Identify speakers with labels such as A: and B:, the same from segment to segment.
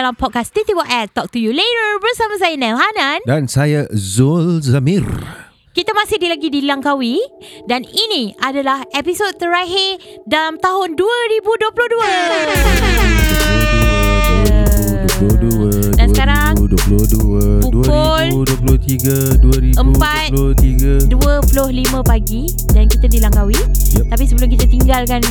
A: Dalam podcast TTYL Talk to you later bersama saya Nel Hanan.
B: Dan saya Zul Zamir.
A: Kita masih di lagi di Langkawi dan ini adalah episod terakhir dalam tahun 2022. Dan sekarang
B: 2022,
A: pukul
B: 2023, 2023.
A: 25 pagi dan kita di Langkawi.
B: Yep.
A: Tapi sebelum kita tinggalkan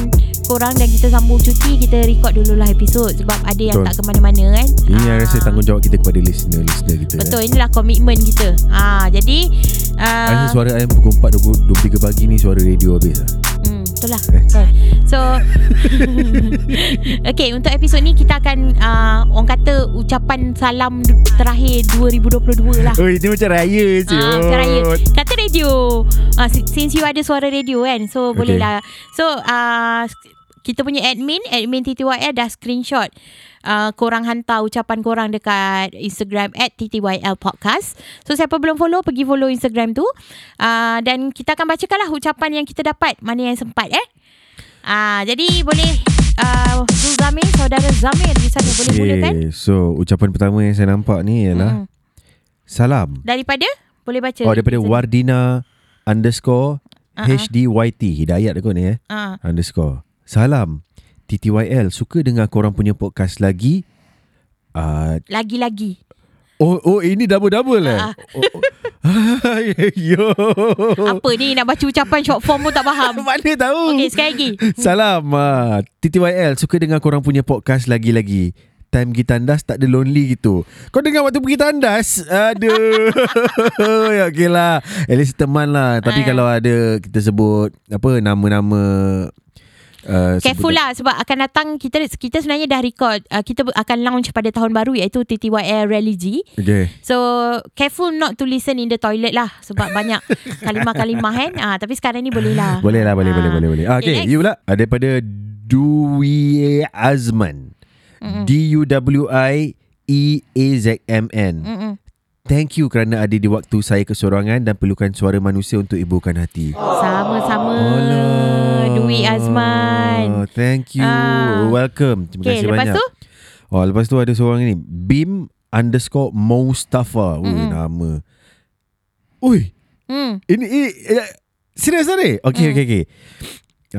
A: korang dan kita sambung cuti, kita record dululah episod sebab ada yang
B: Betul.
A: tak ke mana-mana kan.
B: Ini
A: Ah.
B: yang rasa tanggungjawab kita kepada listener-listener kita.
A: Betul, inilah komitmen kita. Ah, jadi uh,
B: Rasa suara ayam pukul 4, 23 pagi ni suara radio habis lah.
A: Hmm, betul lah.
B: Eh.
A: Betul. So Okay untuk episod ni kita akan uh, Orang kata ucapan salam terakhir 2022 lah
B: Oh, ini macam raya siut.
A: Ah, macam raya. Kata radio uh, Since you ada suara radio kan So
B: Okay.
A: boleh lah So uh, kita punya admin Admin TTYL dah screenshot Uh, korang hantar ucapan korang dekat Instagram at TTYL Podcast So siapa belum follow Pergi follow Instagram tu uh, Dan kita akan bacakan lah Ucapan yang kita dapat Mana yang sempat eh uh, Jadi boleh uh, Zul Zamir Saudara Zamir Di sana boleh mulakan
B: Okay, so ucapan pertama yang saya nampak ni ialah
A: Mm.
B: salam.
A: Daripada Boleh baca
B: Oh, daripada Wardina underscore
A: Ah, ah.
B: HDYT. Hidayat aku ni eh.
A: uh,
B: Underscore. Salam. TTYL suka dengar korang punya podcast lagi. Uh,
A: Lagi-lagi
B: oh, oh ini double-double eh.
A: Ah.
B: Oh, oh. Yo.
A: Apa ni nak baca ucapan short form pun tak faham
B: Mana tahu.
A: Okey sekali lagi
B: Salam uh, TTYL Suka dengar korang punya podcast lagi-lagi Time pergi tandas tak ada lonely gitu Kau dengar waktu pergi tandas Aduh Ya okey lah At least teman lah Tapi
A: Ah.
B: kalau ada Kita sebut Apa Nama-nama uh,
A: Careful lah sebab akan datang kita kita sebenarnya dah record uh, kita akan launch pada tahun baru iaitu TTYL Religi.
B: Okay
A: So careful not to listen in the toilet lah sebab banyak kalimah-kalimah kan. Ah tapi sekarang ni boleh lah.
B: Boleh lah boleh
A: Ah.
B: boleh boleh boleh ah,
A: Okay,
B: Okay,
A: next.
B: you pula Ah, Daripada Dwi Azman D-U-W-I-E-A-Z-M-N
A: Mm-mm.
B: Thank you kerana ada di waktu saya kesorangan dan perlukan suara manusia untuk ibukan hati.
A: Sama-sama
B: Alah.
A: Dwi Azman.
B: Thank you.
A: Ah.
B: Welcome. Terima
A: Okay,
B: kasih
A: lepas
B: banyak.
A: tu
B: Oh, lepas tu ada seorang ni. Bim underscore Mustafa. Ui, nama. Ui,
A: hmm,
B: ini, ini eh, serius tadi?
A: Mm.
B: Okey, okey, okey.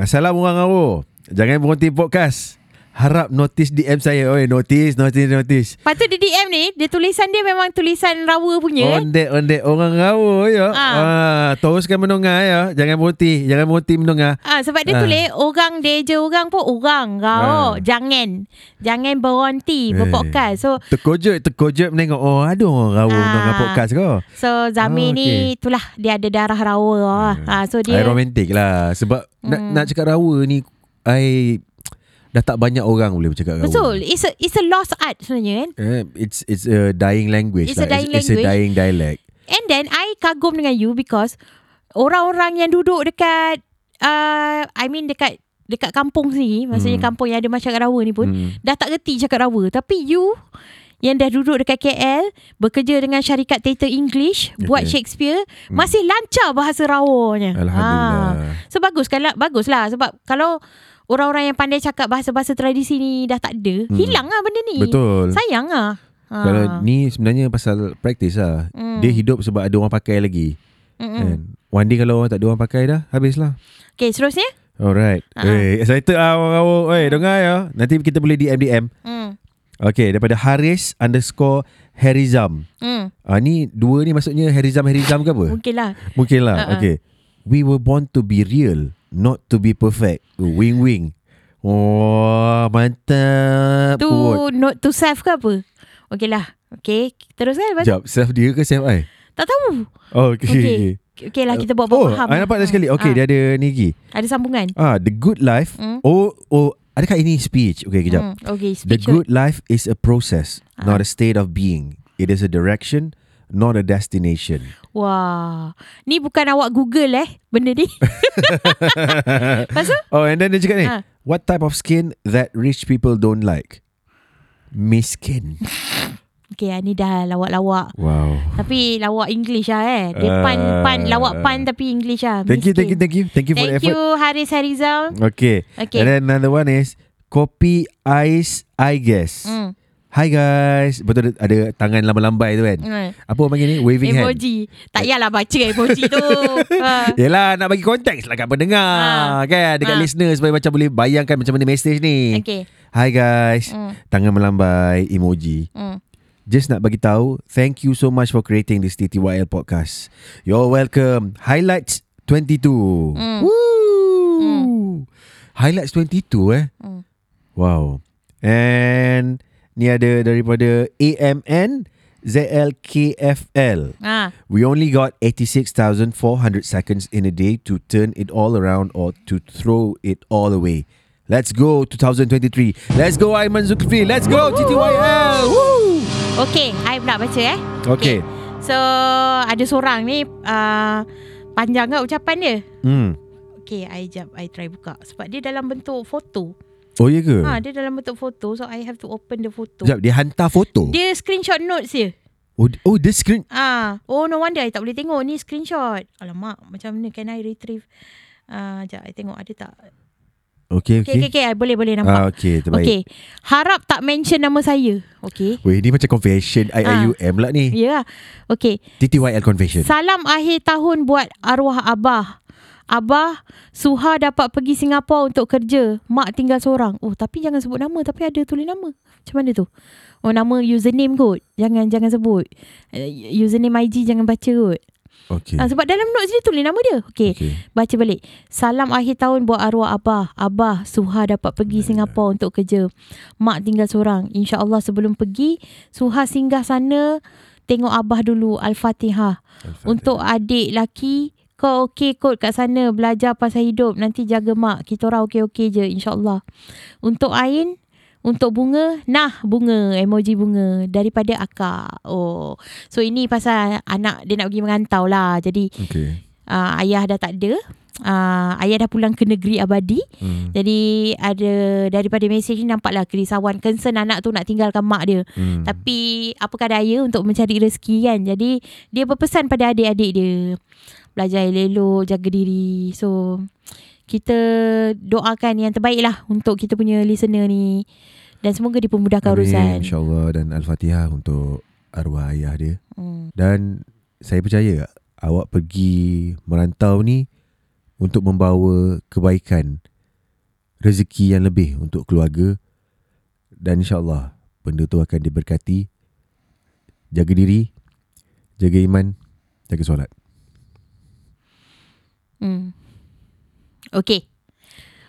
B: Salam orang awak. Jangan berhenti podcast. Harap notice DM saya. Oi, notice, notice, notice.
A: Patut di DM ni Dia tulisan dia memang tulisan rawa punya eh.
B: Ondek, ondek. Orang rawa ya.
A: Ah.
B: Ah. teruskan mendengar ya. Jangan berhenti. Jangan berhenti mendengar.
A: Ah sebab dia
B: Ah.
A: tulis orang dia je orang pun orang kau.
B: Ah.
A: Jangan jangan berhenti
B: Eh.
A: berpodcast. So
B: Terkojut, terkojut menengok. Oh, ada orang rawa
A: Ah.
B: mendengar podcast kau.
A: so Zamir
B: Ah,
A: ni itulah dia ada darah rawa lah. Ah so dia
B: Dia... I romantik lah Sebab hmm. nak, nak cakap rawa ni I Dah tak banyak orang boleh bercakap rawa
A: betul. It's a it's a lost art sebenarnya kan.
B: eh, It's it's a dying language
A: It's a
B: lah.
A: dying
B: it's, It's a
A: language.
B: dying dialect
A: And then I kagum dengan you because orang-orang yang duduk dekat uh, I mean dekat dekat kampung sini, maksudnya
B: Hmm.
A: kampung yang ada masyarakat rawa ni pun
B: hmm.
A: dah tak reti cakap rawa tapi you yang dah duduk dekat KL bekerja dengan syarikat teater English okay. buat. Shakespeare
B: Hmm.
A: masih lancar bahasa rawanya.
B: Alhamdulillah
A: Ha. So bagus kan lah, bagus lah sebab kalau orang-orang yang pandai cakap bahasa-bahasa tradisi ni dah tak ada,
B: Hmm.
A: hilang lah benda ni.
B: Betul
A: Sayang lah. Ha.
B: Kalau ni sebenarnya pasal praktis lah
A: Hmm.
B: Dia hidup sebab ada orang pakai lagi
A: Mm-mm.
B: kan? One day kalau orang tak ada orang pakai dah Habis lah
A: Okay, seterusnya.
B: Alright uh-huh. excited lah orang rawa Eh dengar ya Nanti kita boleh DM-DM
A: Hmm.
B: Okay daripada Haris underscore Harizam
A: Hmm.
B: Ah ni dua ni maksudnya Harizam ke apa?
A: Mungkin lah.
B: Mungkin lah.
A: Uh-uh.
B: Okay. We were born to be real, not to be perfect. Wing wing. Oh, mantap.
A: Tu note to self ke apa? Okay lah. Okay, teruskan lepas.
B: Sekejap, self dia ke self I?
A: Tak tahu.
B: Oh, okay.
A: Okay.
B: okay.
A: Okay lah, kita buat
B: Oh,
A: faham.
B: I nampak dah sekali. Okay,
A: Ah.
B: dia ada ni lagi.
A: Ada sambungan.
B: Ah, the good life.
A: Hmm.
B: Oh, oh, adakah ini speech? Okay, kejap.
A: Hmm. Okay,
B: The
A: speech.
B: good life is a process,
A: Ah.
B: not a state of being. It is a direction, not a destination.
A: Wah. Ni bukan awak Google eh, benda ni. Tu?
B: oh, and then dia cakap ni.
A: Ah.
B: What type of skin that rich people don't like? Miskin.
A: Okay, ah, ni dah lawak-lawak.
B: Wow.
A: Tapi lawak English lah eh. Dia pan,
B: Ah.
A: pan, lawak pan tapi English lah.
B: Thank you, thank you, thank you. Thank you for the
A: Thank
B: effort.
A: you, Haris Harizal.
B: Okay.
A: Okay.
B: And then another one is Kopi Ice I guess.
A: Hmm.
B: Hi guys. Betul ada, ada tangan lambai-lambai tu kan?
A: Hmm.
B: Apa orang panggil ni? Waving hand.
A: Emoji. Tak payahlah baca emoji tu. ha.
B: Yelah nak bagi konteks lah kat pendengar
A: Ha.
B: kan dekat
A: Ha.
B: listener supaya macam boleh bayangkan macam mana message ni.
A: Okay.
B: Hi guys.
A: Hmm.
B: Tangan melambai emoji.
A: Hmm.
B: Just nak bagi tahu thank you so much for creating this TTYL podcast. You're welcome. Highlights 22.
A: Hmm.
B: Woo. Highlights 22 eh.
A: Hmm.
B: Wow. And ni ada daripada AMN ZLKFL.
A: Ha.
B: We only got 86,400 seconds in a day to turn it all around or to throw it all away. Let's go 2023. Let's go Aiman Zulkifli. Let's go TTYL. Woo!
A: Okay, I pula baca eh.
B: Okay.
A: So, ada seorang ni uh, panjang ke ucapan dia?
B: Hmm.
A: Okay, I jap I try buka sebab dia dalam bentuk foto.
B: Oh ya ke?
A: Ha, dia dalam bentuk foto so I have to open the photo.
B: Sekejap, dia hantar foto.
A: Dia screenshot notes dia.
B: Oh, oh dia screen.
A: Ah, oh no wonder I tak boleh tengok ni screenshot. Alamak, macam mana can I retrieve? Ah, uh, jap I tengok ada tak.
B: Okay,
A: Okay, okay,
B: okay.
A: okay, I boleh boleh
B: Ah,
A: nampak.
B: okay, terbaik.
A: Okay. Harap tak mention nama saya. Okay.
B: Weh, ni macam confession IIUM lah ni.
A: Ya. Yeah. Okay.
B: TTYL confession.
A: Salam akhir tahun buat arwah abah. Abah, Suha dapat pergi Singapura untuk kerja. Mak tinggal seorang. Oh, tapi jangan sebut nama. Tapi ada tulis nama. Macam mana tu? Oh, nama username kot. Jangan jangan sebut. Uh, username IG jangan baca kot.
B: Okay.
A: Ah, sebab dalam notes dia tulis nama dia. Okay.
B: okay.
A: Baca balik. Salam akhir tahun buat arwah Abah. Abah, Suha dapat pergi Singapura untuk kerja. Mak tinggal seorang. InsyaAllah sebelum pergi, Suha singgah sana tengok Abah dulu. Al-Fatihah. Untuk adik laki, kau okey kot kat sana. Belajar pasal hidup. Nanti jaga mak. Kita orang okey-okey je insyaAllah. Untuk Ain, untuk bunga, nah bunga, emoji bunga daripada akak. Oh, so ini pasal anak dia nak pergi mengantau lah. Jadi
B: Okay.
A: uh, ayah dah tak ada. Uh, ayah dah pulang ke negeri abadi.
B: Hmm.
A: Jadi ada daripada mesej ni nampaklah kerisauan concern anak tu nak tinggalkan mak dia.
B: Hmm.
A: Tapi apakah daya untuk mencari rezeki kan. Jadi dia berpesan pada adik-adik dia. Belajar elok, jaga diri. So kita doakan yang terbaik lah untuk kita punya listener ni. Dan semoga dipermudahkan urusan.
B: Amin, InsyaAllah dan Al-Fatihah untuk arwah ayah dia.
A: Hmm.
B: Dan saya percaya awak pergi merantau ni untuk membawa kebaikan, rezeki yang lebih untuk keluarga dan insyaAllah benda tu akan diberkati. Jaga diri, jaga iman, jaga solat.
A: Hmm. Okay.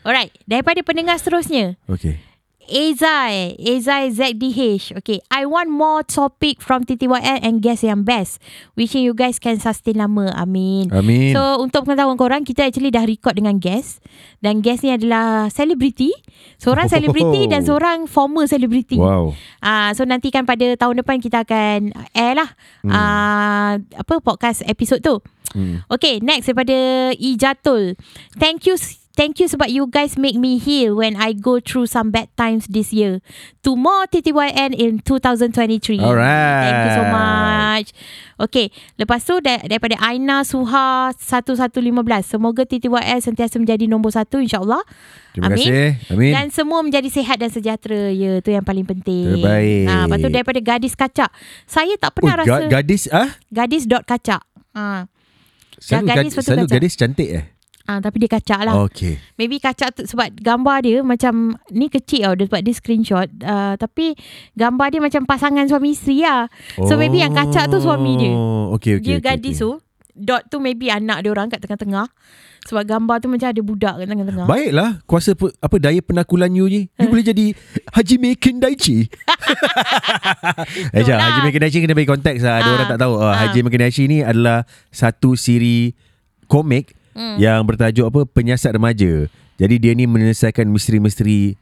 A: Alright. Daripada pendengar seterusnya.
B: Okay.
A: Ezai, Ezai ZDH. Okay, I want more topic from TTYL and guest yang best. Wishing you guys can sustain lama. Amin.
B: Amin.
A: So untuk pengetahuan korang Kita actually dah record dengan guest Dan guest ni adalah Selebriti Seorang
B: Oh.
A: selebriti Dan seorang former selebriti
B: wow.
A: Ah, So nanti kan pada tahun depan Kita akan air lah
B: Hmm.
A: ah, Apa podcast episod tu
B: Hmm.
A: Okay next daripada Ijatul Thank you Thank you sebab you guys make me heal when I go through some bad times this year. To more TTYN in 2023.
B: Alright.
A: Thank you so much. Okay, lepas tu dar- daripada Aina Suha 1115. Semoga TTYL sentiasa menjadi nombor satu insyaAllah.
B: Terima
A: Amin.
B: kasih. Amin.
A: Dan semua menjadi sihat dan sejahtera. Ya, tu yang paling penting.
B: Terbaik.
A: Ha, lepas tu daripada Gadis Kacak. Saya tak
B: oh,
A: pernah rasa...
B: ga- gadis ah?
A: Gadis.kacak. Ha.
B: Selalu,
A: gadis
B: gadis, selalu
A: kacak.
B: gadis cantik eh?
A: Ah, tapi dia kacak lah.
B: Okay.
A: Maybe kacak tu sebab gambar dia macam ni kecil tau dia sebab dia screenshot. Uh, tapi gambar dia macam pasangan suami isteri lah. So maybe yang kacak tu suami dia.
B: Oh, okay, okay.
A: dia
B: okay,
A: gadis
B: okay.
A: tu. Dot tu maybe anak dia orang kat tengah-tengah. Sebab gambar tu macam ada budak kat tengah-tengah.
B: Baiklah Kuasa pe, apa daya penakulan you ni You boleh jadi Haji Mekin Daichi Eh jap
A: lah.
B: Haji Mekin Daichi kena bagi konteks lah Ada
A: Ah.
B: orang tak tahu
A: Ah.
B: Haji Mekin Daichi ni adalah Satu siri Komik
A: Hmm.
B: Yang bertajuk apa Penyiasat remaja Jadi dia ni menyelesaikan Misteri-misteri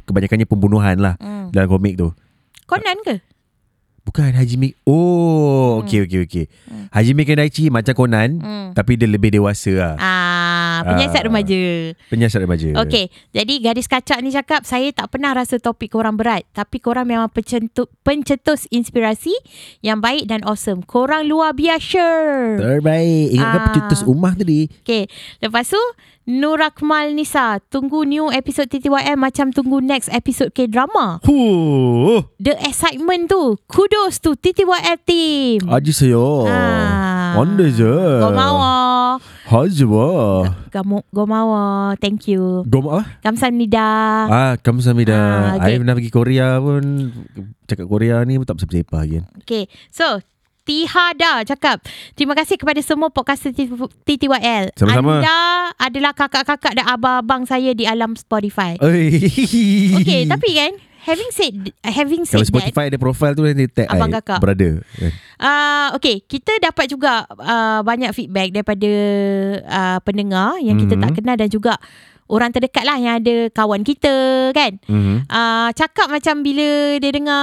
B: Kebanyakannya pembunuhan lah
A: Hmm.
B: Dalam komik tu
A: Conan ke?
B: Bukan Haji Mik Oh Okay okay okay Haji Mekin Daichi Macam Conan
A: Hmm.
B: Tapi dia lebih dewasa lah
A: Ah, Ah, penyiasat
B: Ah.
A: remaja.
B: Penyiasat remaja.
A: Okey, jadi gadis kacak ni cakap saya tak pernah rasa topik korang berat, tapi korang memang pencetus, pencetus inspirasi yang baik dan awesome. Korang luar biasa.
B: Terbaik. Ingatkan
A: Ah.
B: pencetus rumah tadi.
A: Okey, lepas tu Nur Akmal Nisa, tunggu new episode TTYL macam tunggu next episode K-drama.
B: Huh.
A: The excitement tu. Kudos to TTYL team.
B: Aji saya.
A: Ah.
B: Onda je.
A: Gomawa.
B: Hajiwa.
A: Gomo, gomawa. Thank you.
B: Gom apa?
A: Kamsahamnida.
B: Ah, kamu samida.
A: Ah,
B: Ah,
A: okay.
B: I pernah pergi Korea pun cakap Korea ni pun tak bersepah lagi.
A: Okay, so Tihada cakap Terima kasih kepada semua podcaster TTYL
B: Sama-sama.
A: Anda adalah kakak-kakak dan abang-abang saya di alam Spotify. Okay, tapi kan Having said Having
B: kalau
A: said that
B: Spotify ada profile tu nanti tag
A: Abang
B: I,
A: kakak.
B: brother.
A: uh, Okay, kita dapat juga uh, Banyak feedback daripada uh, Pendengar Yang kita
B: Mhm.
A: tak kenal Dan juga Orang terdekat lah Yang ada kawan kita Kan
B: Mhm.
A: uh, Cakap macam bila Dia dengar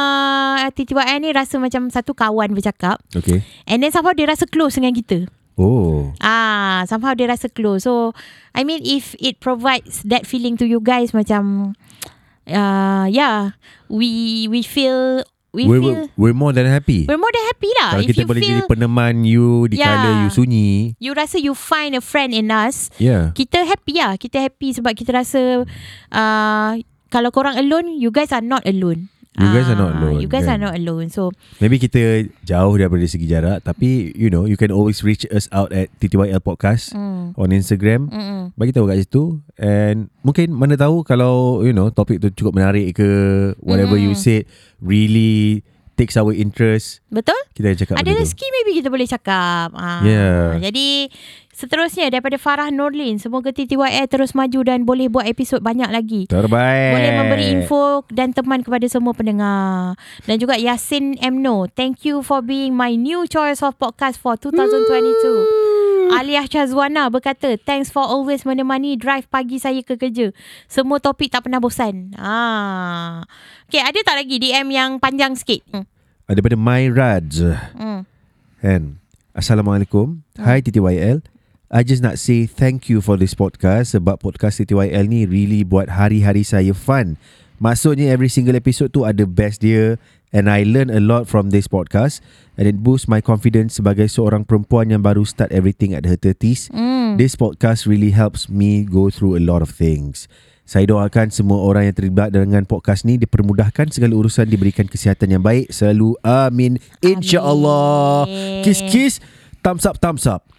A: TTYL ni Rasa macam satu kawan bercakap
B: Okay.
A: And then somehow dia rasa close dengan kita.
B: Oh.
A: Ah, somehow dia rasa close. So, I mean if it provides that feeling to you guys macam uh, yeah, we we feel we
B: we're,
A: feel
B: we're more than happy.
A: we're more than happy lah.
B: Kalau
A: if
B: kita
A: you
B: boleh
A: feel
B: jadi peneman you di
A: Yeah.
B: kala you sunyi.
A: you rasa you find a friend in us,
B: Yeah.
A: kita happy lah. Kita happy sebab kita rasa uh, kalau korang alone, you guys are not alone.
B: You guys are not
A: Ah,
B: alone,
A: You guys
B: kan?
A: are not alone. So,
B: Maybe kita jauh daripada segi jarak tapi you know you can always reach us out at TTYL podcast
A: mm,
B: on Instagram.
A: mm,
B: Bagi tahu kat situ and mungkin mana tahu kalau you know topik tu cukup menarik ke whatever
A: Mm.
B: you said really takes our interest
A: betul?
B: kita akan cakap
A: Ada rezeki maybe kita boleh cakap. Ah,
B: Yeah.
A: Jadi seterusnya daripada Farah Nurlin, semoga TTYL terus maju dan boleh buat episod banyak lagi.
B: Terbaik.
A: Boleh memberi info dan teman kepada semua pendengar. Dan juga Yasin Mno, thank you for being my new choice of podcast for 2022. Aliah Chazwana berkata, thanks for always menemani drive pagi saya ke kerja. Semua topik tak pernah bosan. Ah. Okay, ada tak lagi DM yang panjang sikit? Hmm.
B: Daripada My Raj.
A: Hmm.
B: Kan Assalamualaikum Hai TTYL I just nak say thank you for this podcast Sebab podcast TTYL ni really buat hari-hari saya fun. Maksudnya every single episode tu ada best dia And I learn a lot from this podcast And it boosts my confidence sebagai seorang perempuan yang baru start everything at her 30s
A: Hmm.
B: This podcast really helps me go through a lot of things. Saya doakan semua orang yang terlibat dengan podcast ni dipermudahkan segala urusan diberikan kesihatan yang baik. Selalu amin. Insyaallah. Kiss kiss. Thumbs up thumbs up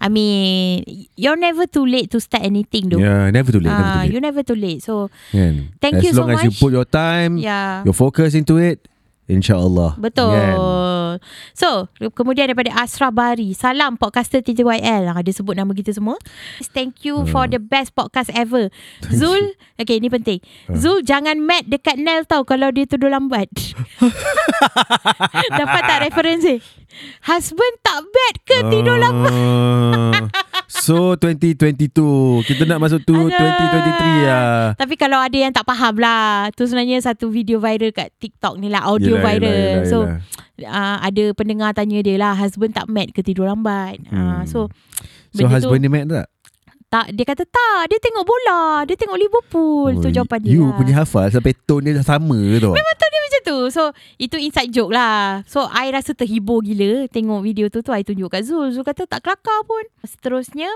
A: I mean, you're never too late to start anything though.
B: yeah never too late never
A: Ah,
B: too late
A: you're never too late. So,
B: kan
A: thank
B: as
A: you so
B: long as you
A: much.
B: put your time
A: yeah.
B: your focus into it insyaallah
A: Betul.
B: kan?
A: So, kemudian daripada Asra Bari. Salam podcaster TTYL. Ah, dia sebut nama kita semua. Thank you for the best podcast ever. Zul, okay ni penting. Zul jangan mad dekat Nel tau kalau dia tuduh lambat. Dapat tak referensi? Husband tak bad ke tidur lambat?
B: Ah. so 2022 kita nak masuk tu
A: Alah.
B: 2023 lah
A: Tapi kalau ada yang tak faham lah Tu sebenarnya satu video viral kat TikTok ni lah Audio
B: Yelah,
A: viral
B: yelah, yelah,
A: So
B: yelah.
A: uh, ada pendengar tanya dia lah Husband tak mad ke tidur lambat uh,
B: Hmm.
A: So
B: So
A: benda
B: husband
A: tu,
B: ni mad tak?
A: Tak, Dia kata tak Dia tengok bola Dia tengok Liverpool. Tu
B: Oh,
A: jawapan dia
B: You
A: lah.
B: punya hafal sampai tone dia dah sama tu.
A: Memang tu dia macam tu. So itu inside joke lah. So I rasa terhibur gila Tengok video tu tu I tunjuk kat Zul. Zul kata tak kelakar pun. Seterusnya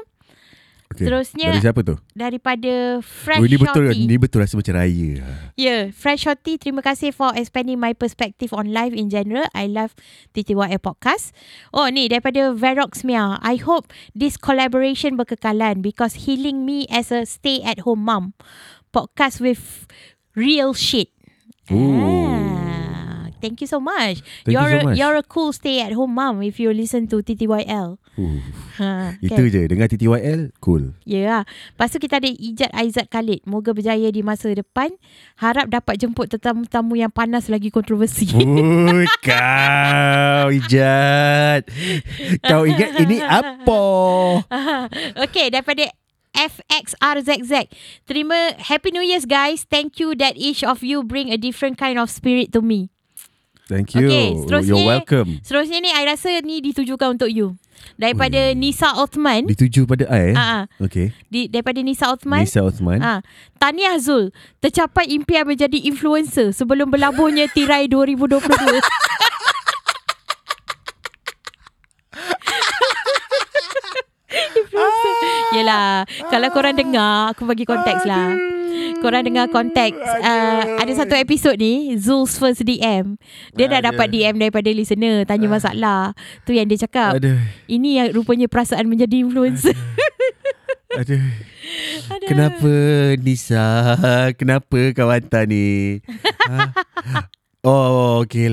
B: Okay.
A: Seterusnya
B: Dari siapa tu?
A: Daripada Fresh
B: oh, ini betul
A: Shorty.
B: ni betul rasa macam raya.
A: Yeah, Fresh Shorty, terima kasih for expanding my perspective on life in general. I love TTYL podcast. Oh, ni daripada Verox Mia. I hope this collaboration berkekalan because healing me as a stay-at-home mom. Podcast with real shit.
B: Ooh.
A: Ah, thank you so much.
B: Thank you
A: you're
B: so
A: a,
B: much.
A: You're a cool stay-at-home mom if you listen to TTYL.
B: Uh,
A: Ha,
B: itu
A: kan?
B: je dengar TTYL cool.
A: Ya lah. Lepas tu kita ada Ijat Aizat Khalid. Moga berjaya di masa depan. Harap dapat jemput tetamu-tamu yang panas lagi kontroversi.
B: Ui, kau Ijat. Kau ingat ini apa?
A: okay, daripada FXRZZ. Terima Happy New Year's guys. Thank you that each of you bring a different kind of spirit to me.
B: Thank you.
A: Okay, seterusnya-
B: You're welcome.
A: Seterusnya ni I rasa ni ditujukan untuk you. Daripada
B: Ui.
A: Nisa Othman.
B: Dituju pada I eh?
A: Ah.
B: Okay.
A: Di, daripada Nisa Othman.
B: Nisa Osman.
A: Ah, Tahniah Zul Tercapai impian menjadi influencer Sebelum berlabuhnya tirai 2022 Influencer Yelah Kalau korang dengar Aku bagi konteks lah Korang dengar konteks uh, Ada satu episod ni Zul's first DM Dia dah
B: Aduh.
A: dapat DM daripada listener Tanya masalah Tu yang dia cakap
B: Aduh.
A: Ini yang rupanya perasaan menjadi influencer
B: Aduh.
A: Aduh.
B: Kenapa Nisa? Kenapa kawan Tan ni? ha? Oh, okey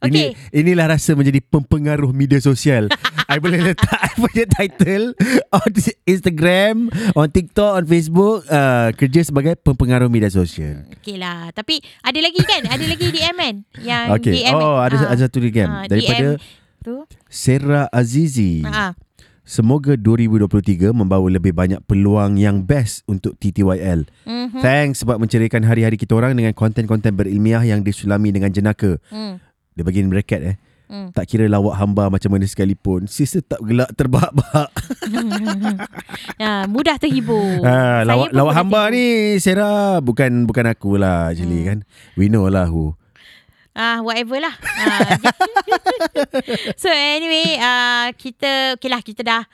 B: lah. Ini, inilah rasa menjadi pempengaruh media sosial. I boleh letak I punya title on Instagram, on TikTok, on Facebook. Uh, kerja sebagai pempengaruh media sosial.
A: Okay lah Tapi ada lagi kan Ada lagi DM kan Yang
B: Okay.
A: DM
B: Oh, ada,
A: Ah.
B: ada satu lagi kan.
A: Ah,
B: Daripada
A: DM tu
B: Sarah Azizi.
A: ah.
B: Semoga 2023 membawa lebih banyak peluang yang best untuk TTYL.
A: Mm-hmm.
B: Thanks sebab menceriakan hari-hari kita orang dengan konten-konten berilmiah yang disulami dengan jenaka.
A: Mm.
B: Dia bagi bracket eh.
A: Mm.
B: Tak kira lawak hamba macam mana sekalipun, sis tetap gelak terbahak-bahak.
A: ah, mudah terhibur.
B: Ha,
A: Saya
B: lawak lawak hamba
A: terhibur.
B: ni Sarah bukan bukan aku lah actually
A: Hmm.
B: kan. We know lah who.
A: Ah, whatever lah. Ah, so anyway, ah, kita okay lah kita dah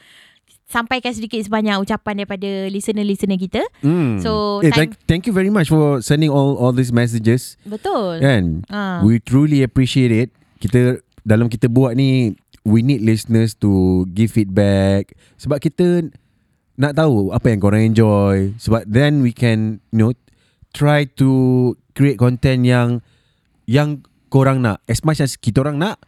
A: sampaikan sedikit sebanyak ucapan daripada listener-listener kita.
B: Hmm.
A: So,
B: eh,
A: time-
B: thank, thank you very much for sending all all these messages.
A: Betul.
B: Kan?
A: Ah.
B: We truly appreciate it. Kita dalam kita buat ni we need listeners to give feedback sebab kita nak tahu apa yang korang enjoy sebab then we can you know try to create content yang yang korang nak as much as kita orang nak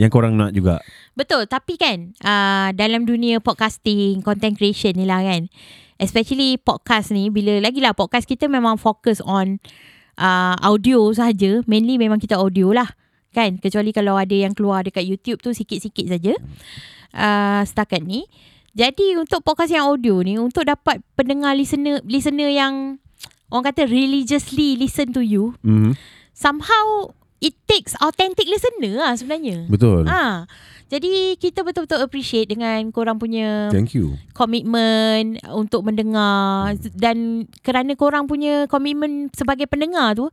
B: yang korang nak juga.
A: Betul, tapi kan uh, dalam dunia podcasting, content creation ni lah kan. Especially podcast ni bila lagilah podcast kita memang fokus on uh, audio saja, mainly memang kita audio lah. Kan? Kecuali kalau ada yang keluar dekat YouTube tu sikit-sikit saja. Uh, setakat ni. Jadi untuk podcast yang audio ni untuk dapat pendengar listener listener yang orang kata religiously listen to you,
B: Mm-hmm.
A: somehow it takes authentic listener lah sebenarnya.
B: Betul.
A: Ah, jadi kita betul-betul appreciate dengan korang punya
B: Thank you.
A: komitmen untuk mendengar dan kerana korang punya komitmen sebagai pendengar tu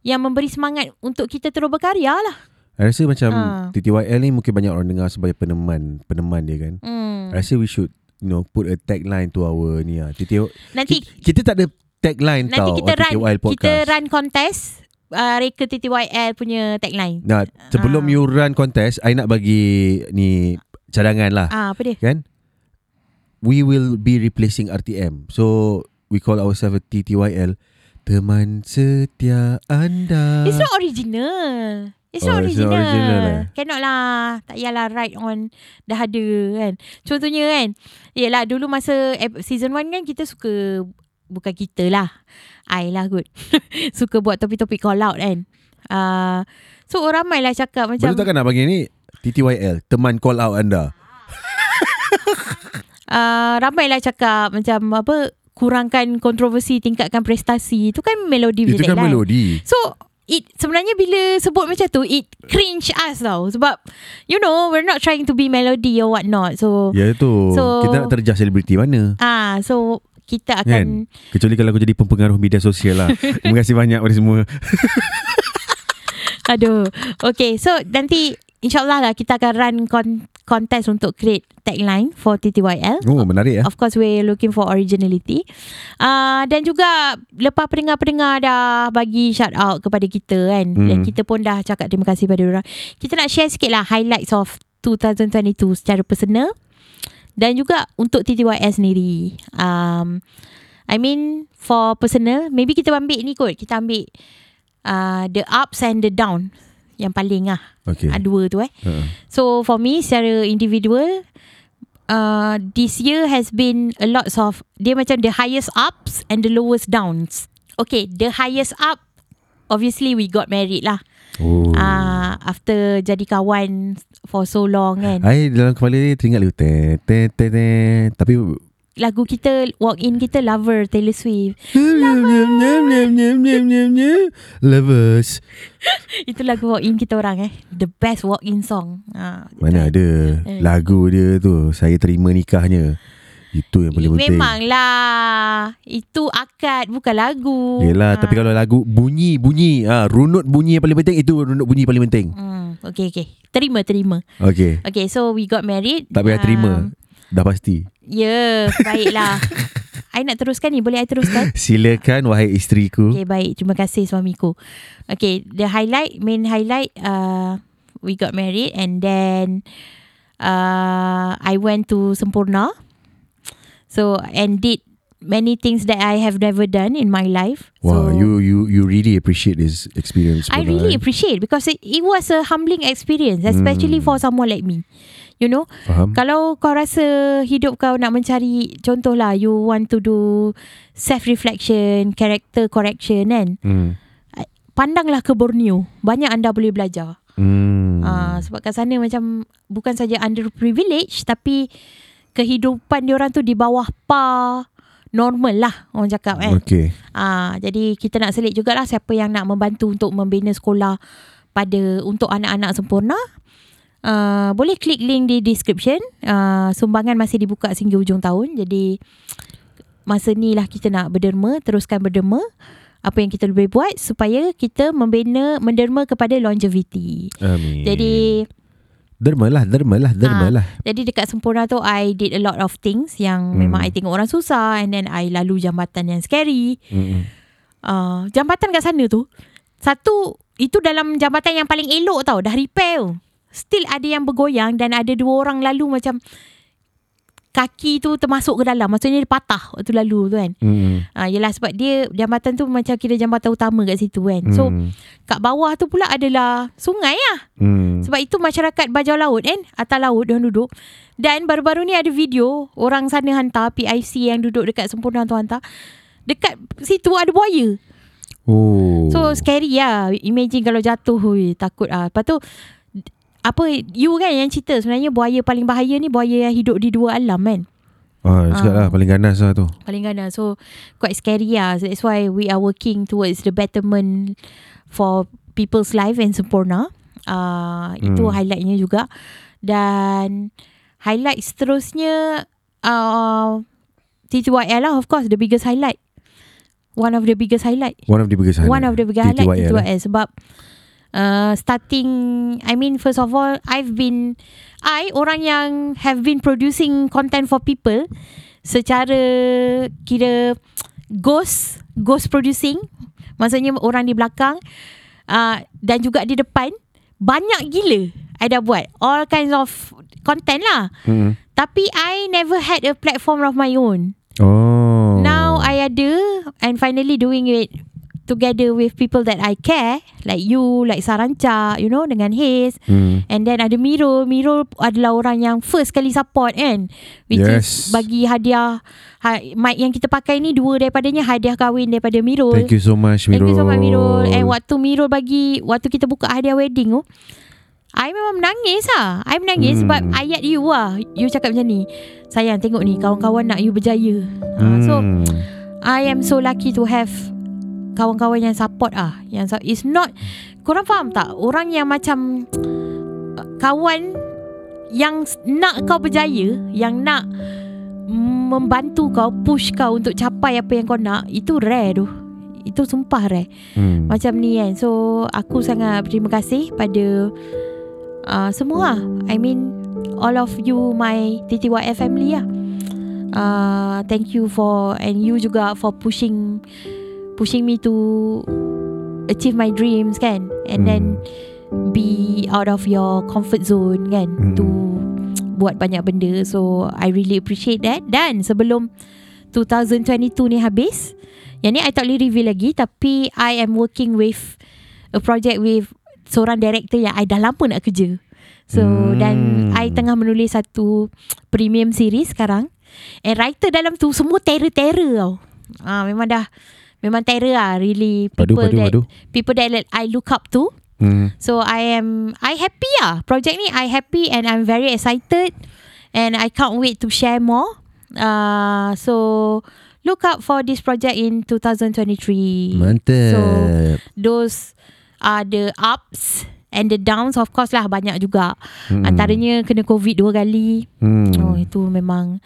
A: yang memberi semangat untuk kita terus berkarya lah.
B: I rasa macam
A: Ah.
B: TTYL ni mungkin banyak orang dengar sebagai peneman, peneman dia kan.
A: Hmm.
B: I rasa we should you know put a tagline to our ni ah. TTY
A: Nanti
B: kita, kita tak ada tagline
A: nanti
B: tau
A: kita run
B: TTYL podcast.
A: kita run contest uh, Reka TTYL punya tagline.
B: Nah, sebelum
A: Ah.
B: you run contest, I nak bagi ni cadangan lah.
A: Ah, apa dia?
B: Kan? We will be replacing RTM. So, we call ourselves a TTYL. Teman setia anda.
A: It's not original. It's
B: Oh,
A: not
B: it's not
A: original.
B: original, eh?
A: Cannot lah. Tak payahlah write on dah ada kan. Contohnya kan. Yelah dulu masa season 1 kan kita suka. Bukan kita lah. I lah kot. suka buat topik-topik call out kan. Uh, so ramai lah cakap macam.
B: Betul takkan nak bagi ni? TTYL. Teman call out anda.
A: Uh, ramai lah cakap macam apa. Kurangkan kontroversi, tingkatkan prestasi. Itu kan melodi
B: Itu kan
A: tagline.
B: melodi.
A: So it sebenarnya bila sebut macam tu it cringe us tau sebab you know we're not trying to be melody or what not so
B: Ya tu.
A: So-
B: kita nak terjah selebriti mana?
A: ah so kita
B: Kan?
A: akan
B: Kecuali kalau aku jadi pempengaruh media sosial lah. Terima kasih banyak pada semua.
A: aduh okay so nanti insyaallah lah kita akan run con- contest untuk create tagline for TTYL
B: Oh, menarik ya.
A: Of course we're looking for originality. Uh, dan juga lepas pendengar-pendengar dah bagi shout out kepada kita kan.
B: Hmm.
A: Dan kita pun dah cakap terima kasih pada orang. Kita nak share sikit lah highlights of 2022 secara personal. Dan juga untuk TTYL sendiri. Um, I mean for personal, maybe kita ambil ni kot. Kita ambil uh, the ups and the down. Yang paling lah.
B: Okay.
A: Okay. Dua tu eh.
B: Uh-uh.
A: So for me secara individual uh, this year has been a lot of dia macam the highest ups and the lowest downs. Okay, the highest up obviously we got married lah.
B: Oh.
A: Uh, after jadi kawan for so long kan.
B: I dalam kepala dia teringat lu te te te te tapi
A: lagu kita walk in kita Lover Taylor Swift.
B: Lovers.
A: Itu lagu walk in kita orang eh. The best walk in song. Ha,
B: Mana ada
A: Eh.
B: lagu dia tu. Saya terima nikahnya. Itu yang paling penting.
A: Memanglah. Itu akad bukan lagu.
B: Yelah,
A: Ha.
B: tapi kalau lagu bunyi, bunyi. Ha, runut bunyi yang paling penting. Itu runut bunyi paling penting.
A: Hmm, okay, okay. Terima, terima.
B: Okay.
A: Okay, so we got married.
B: Tak payah
A: Um,
B: terima. Dah pasti.
A: Ya, yeah, baiklah. I nak teruskan ni. Boleh I teruskan?
B: Silakan wahai isteriku.
A: Okay, baik. Terima kasih suamiku. Okay, the highlight, main highlight, uh, we got married and then uh, I went to Sempurna. So, and did many things that I have never done in my life.
B: Wow,
A: so,
B: you you you really appreciate this experience.
A: I really
B: eh?
A: appreciate because it, it was a humbling experience, especially
B: Hmm.
A: for someone like me. You know,
B: Faham?
A: kalau kau rasa hidup kau nak mencari contohlah you want to do self reflection, character correction kan.
B: Hmm.
A: Pandanglah ke Borneo. Banyak anda boleh belajar.
B: Hmm.
A: Ah sebab kat sana macam bukan saja underprivileged tapi kehidupan dia orang tu di bawah par normal lah orang cakap kan.
B: Okay.
A: Ah jadi kita nak selit jugalah siapa yang nak membantu untuk membina sekolah pada untuk anak-anak sempurna. Uh, boleh klik link di description. Uh, sumbangan masih dibuka sehingga hujung tahun. Jadi masa ni lah kita nak berderma, teruskan berderma. Apa yang kita boleh buat supaya kita membina menderma kepada longevity.
B: Amin.
A: Jadi
B: derma lah, derma lah, derma
A: Ah.
B: lah.
A: jadi dekat sempurna tu I did a lot of things yang
B: Hmm.
A: memang I tengok orang susah and then I lalu jambatan yang scary.
B: Hmm.
A: Uh, jambatan kat sana tu satu itu dalam jambatan yang paling elok tau dah repair tu. Still ada yang bergoyang dan ada dua orang lalu macam kaki tu termasuk ke dalam. Maksudnya dia patah waktu lalu tu kan.
B: Hmm.
A: Ah yelah sebab dia jambatan tu macam kira jambatan utama kat situ kan. So
B: Hmm.
A: kat bawah tu pula adalah sungai lah.
B: Hmm.
A: Sebab itu masyarakat bajau laut kan Atas laut dia duduk Dan baru-baru ni ada video Orang sana hantar PIC yang duduk dekat Sempurna tu hantar Dekat situ ada buaya
B: Oh.
A: So scary lah Imagine kalau jatuh hui, Takut lah Lepas tu apa you kan yang cerita sebenarnya buaya paling bahaya ni buaya yang hidup di dua alam kan?
B: Ah, cakap lah
A: Ah.
B: paling ganas lah tu.
A: paling ganas. So quite scary lah. That's why we are working towards the betterment for people's life in Sempurna. Uh, itu
B: Hmm.
A: highlightnya juga. Dan highlight seterusnya uh, TTYL lah of course the biggest highlight. One of the biggest highlight.
B: One of the biggest highlight.
A: one of the biggest highlight
B: TTYL,
A: TTYL sebab uh, starting I mean first of all I've been I orang yang have been producing content for people secara kira ghost ghost producing maksudnya orang di belakang uh, dan juga di depan banyak gila I dah buat all kinds of content lah
B: Hmm.
A: tapi I never had a platform of my own
B: Oh.
A: Now I ada and finally doing it together with people that I care like you, like Saranca, you know dengan Haze
B: Hmm.
A: and then ada Mirul. Mirul adalah orang yang first kali support kan which
B: Yes.
A: is bagi hadiah ha, mic yang kita pakai ni dua daripadanya hadiah kahwin daripada Mirul.
B: Thank you so much, Mirul.
A: Thank you so much Mirul And waktu Mirul bagi Waktu kita buka hadiah wedding tu I memang menangis lah I menangis
B: Hmm.
A: sebab ayat you lah You cakap macam ni Sayang tengok ni Kawan-kawan nak you berjaya ha, So
B: Hmm.
A: I am so lucky to have Kawan-kawan yang support ah, Yang It's not Korang faham tak? Orang yang macam Kawan Yang nak kau berjaya Yang nak Membantu kau Push kau untuk capai apa yang kau nak Itu rare tu. Itu sumpah rare.
B: Hmm.
A: macam ni kan. So aku sangat berterima kasih pada uh, semua lah. I mean all of you my TTYF family lah. Uh, Thank you for and you juga for pushing pushing me to achieve my dreams kan? And then be out of your comfort zone kan?
B: Hmm.
A: to buat banyak benda. So I really appreciate that. Dan sebelum 2022 ni habis yang ni I tak boleh reveal lagi Tapi I am working with A project with Seorang director yang I dah lama nak kerja. So
B: Hmm.
A: Dan I tengah menulis satu Premium series sekarang. And writer dalam tu Semua terror-terror tau. Ah, Memang dah Memang terror lah Really
B: Padu,
A: People
B: padu,
A: that
B: padu.
A: People that I look up to
B: Hmm.
A: So I am I happy lah Project ni I happy And I'm very excited And I can't wait to share more Uh, so look out for this project in 2023.
B: Mantap.
A: So those are the ups and the downs of course lah banyak juga.
B: Hmm.
A: Antaranya kena covid dua kali.
B: hmm.
A: Oh itu memang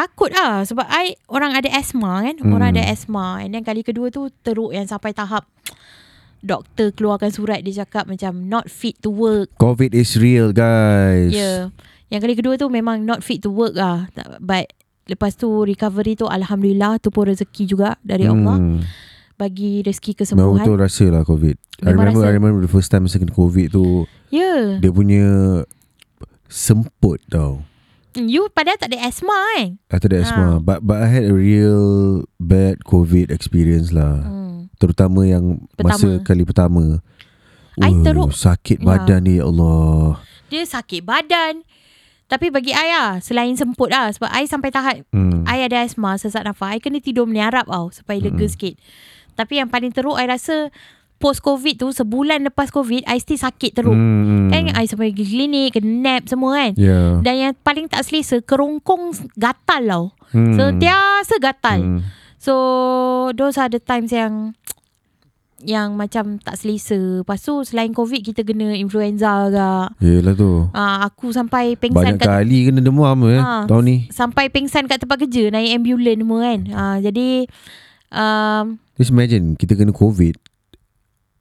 A: takut lah sebab I orang ada asma kan.
B: Hmm.
A: Orang ada asma and then kali kedua tu teruk yang sampai tahap doktor keluarkan surat dia cakap macam not fit to work.
B: COVID is real guys.
A: Ya. Yeah. Yang kali kedua tu memang not fit to work lah. But lepas tu recovery tu alhamdulillah tu pun rezeki juga dari Allah
B: Hmm.
A: bagi rezeki
B: Memang
A: kesembuhan.
B: betul rasa lah COVID. I
A: Memang
B: remember,
A: rasa.
B: I remember the first time masa kena COVID tu,
A: Ya. Yeah.
B: dia punya semput tau.
A: You padahal tak ada asma kan?
B: After the
A: Ha.
B: asthma. But, but I had a real bad COVID experience lah.
A: Hmm.
B: Terutama yang masa
A: Pertama.
B: kali pertama.
A: I
B: Uh,
A: teruk.
B: Sakit
A: Ya.
B: badan ni ya Allah.
A: Dia sakit badan. Tapi bagi I lah, selain semput lah. Sebab I sampai tahap,
B: Hmm.
A: I ada asma, sesak nafas. I kena tidur meniarap tau, supaya lega
B: Mm-mm.
A: sikit. Tapi yang paling teruk, I rasa post-COVID tu, sebulan lepas COVID, I still sakit teruk.
B: Hmm.
A: Kan I sampai pergi klinik, kena nap semua kan.
B: Ya.
A: Dan yang paling tak selesa, kerongkong gatal tau.
B: Hmm.
A: Sentiasa gatal.
B: Hmm.
A: So those are the times yang yang macam tak selesa. Lepas tu selain COVID kita kena influenza agak.
B: Yelah tu.
A: Ah aku sampai pengsan
B: Banyak
A: kat
B: kali kena demam eh
A: Ha.
B: tahun ni.
A: sampai pengsan kat tempat kerja naik ambulans semua kan. Ah jadi um
B: Just imagine kita kena COVID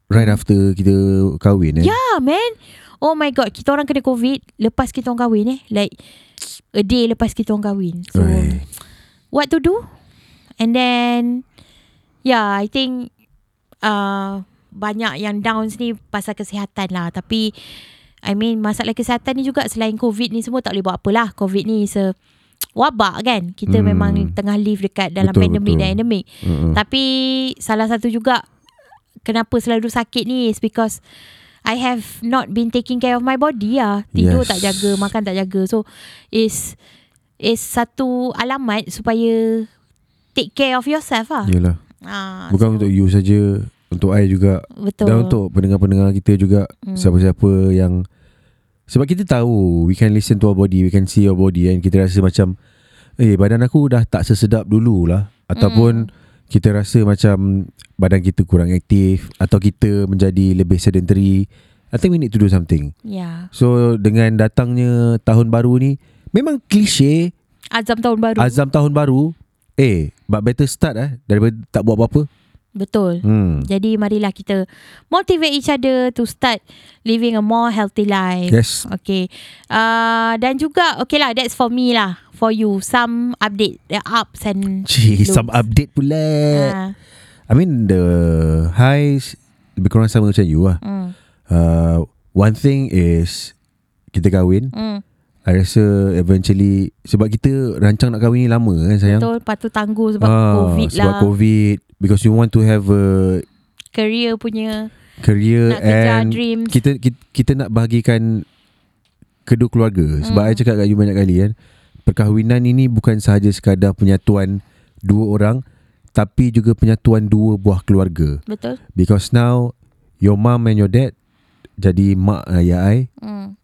B: right after kita kahwin eh.
A: yeah man. Oh my god, kita orang kena COVID lepas kita orang kahwin eh. Like a day lepas kita orang kahwin. So
B: Oi.
A: what to do? And then yeah, I think uh, banyak yang downs ni pasal kesihatan lah. Tapi I mean masalah kesihatan ni juga selain COVID ni semua tak boleh buat apa lah. COVID ni se wabak kan. Kita
B: Hmm.
A: memang tengah live dekat dalam
B: Betul,
A: pandemik
B: betul.
A: dan endemik.
B: Mm-mm.
A: Tapi salah satu juga kenapa selalu sakit ni is because I have not been taking care of my body lah. Tidur
B: Yes.
A: tak jaga, makan tak jaga. So is is satu alamat supaya take care of yourself lah.
B: Yelah.
A: Ah,
B: Bukan
A: so,
B: untuk you saja, untuk I juga
A: betul.
B: dan untuk pendengar-pendengar kita juga
A: Hmm.
B: siapa-siapa yang sebab kita tahu we can listen to our body, we can see our body and kita rasa macam eh badan aku dah tak sesedap dulu lah ataupun
A: Hmm.
B: Kita rasa macam badan kita kurang aktif atau kita menjadi lebih sedentary. I think we need to do something.
A: Ya.
B: So dengan datangnya tahun baru ni memang klise
A: Azam tahun baru.
B: azam tahun baru eh but better start eh daripada tak buat apa-apa.
A: Betul.
B: Hmm.
A: Jadi marilah kita motivate each other to start living a more healthy life.
B: Yes.
A: Okay. Uh, dan juga, okay lah, that's for me lah. For you, some update, the ups and
B: Gee, some update pula.
A: Uh,
B: I mean the highs lebih kurang sama macam you lah.
A: mm,
B: Uh, one thing is kita kahwin.
A: mm,
B: I rasa eventually sebab kita rancang nak kahwin ni lama kan sayang.
A: betul, patut tangguh sebab
B: Ah,
A: COVID
B: sebab
A: lah.
B: COVID because you want to have a
A: Career punya,
B: career
A: nak
B: and
A: dreams.
B: kita, kita kita nak bahagikan kedua keluarga sebab
A: Hmm.
B: I cakap kat you banyak kali kan perkahwinan ini bukan sahaja sekadar penyatuan dua orang tapi juga penyatuan dua buah keluarga
A: Betul?
B: because now your mom and your dad jadi mak ayah I
A: Mm,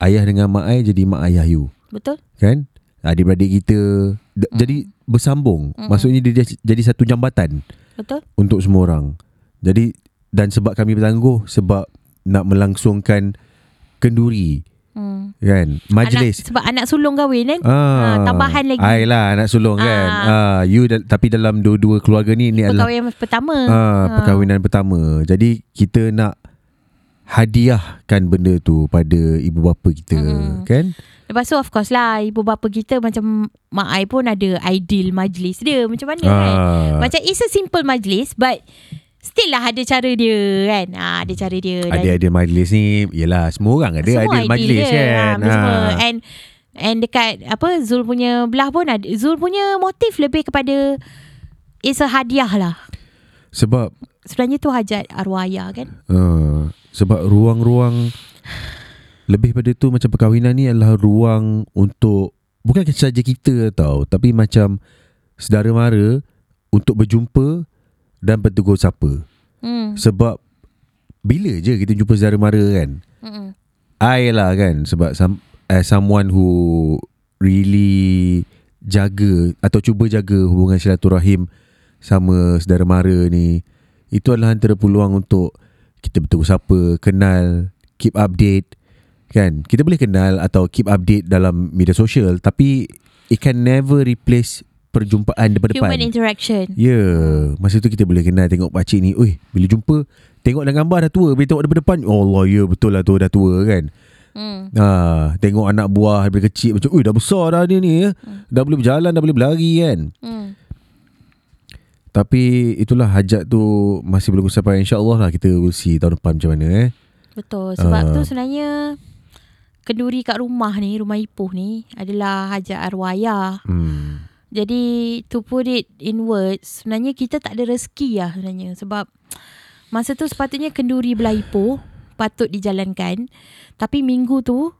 B: ayah dengan mak I jadi mak ayah you
A: betul?
B: kan adik-beradik kita d-
A: Hmm.
B: jadi bersambung
A: Mm-mm.
B: maksudnya dia jadi- satu jambatan
A: Betul?
B: untuk semua orang. Jadi dan sebab kami bertangguh sebab nak melangsungkan kenduri
A: Mm.
B: kan majlis
A: Anak, sebab anak sulung kahwin kan?
B: ah
A: Ah, tambahan lagi.
B: ai lah anak sulung kan
A: Ah.
B: ah you da- tapi dalam dua-dua keluarga ni ni adalah
A: Perkahwinan pertama.
B: ah perkahwinan pertama jadi kita nak hadiahkan benda tu pada ibu bapa kita
A: Mm.
B: kan?
A: Lepas tu of course lah Ibu bapa kita macam Mak I pun ada ideal majlis dia. Macam mana kan?
B: Ah.
A: Macam it's a simple majlis But Still lah ada cara dia kan? Ah, Ada cara dia
B: ada ada majlis ni yalah semua orang ada
A: semua
B: ada
A: ideal
B: majlis
A: dia,
B: kan?
A: Ah, semua.
B: ah.
A: And And dekat Apa Zul punya belah pun ada Zul punya motif lebih kepada It's a hadiah lah.
B: Sebab
A: Sebenarnya tu hajat arwah ayah kan?
B: Uh, sebab ruang-ruang lebih pada tu macam perkahwinan ni adalah ruang untuk bukan saja kita tau tapi macam saudara mara untuk berjumpa dan bertegur sapa.
A: hmm.
B: Sebab bila je kita jumpa saudara mara kan?
A: Mm-mm.
B: I lah kan sebab some, as someone who really jaga atau cuba jaga hubungan silaturahim sama saudara mara ni itu adalah antara peluang untuk kita betul siapa kenal keep update kan kita boleh kenal atau keep update dalam media sosial tapi it can never replace perjumpaan depan-depan
A: Human interaction.
B: Ya yeah. Masa tu kita boleh kenal Tengok pakcik ni Ui bila jumpa Tengok dalam gambar dah tua Bila tengok depan-depan oh Allah ya betul lah tu Dah tua kan
A: Hmm.
B: ha, Tengok anak buah Daripada kecil Macam Ui dah besar dah dia ni ya.
A: Hmm.
B: Dah boleh berjalan Dah boleh berlari kan
A: Hmm.
B: Tapi itulah hajat tu Masih belum sampai InsyaAllah lah Kita will see tahun depan macam mana eh
A: Betul. Sebab
B: Ah.
A: tu sebenarnya kenduri kat rumah ni, rumah Ipoh ni adalah hajat arwah
B: hmm.
A: Jadi to put it in words, sebenarnya kita tak ada rezeki lah sebenarnya sebab masa tu sepatutnya kenduri belah Ipoh patut dijalankan. Tapi minggu tu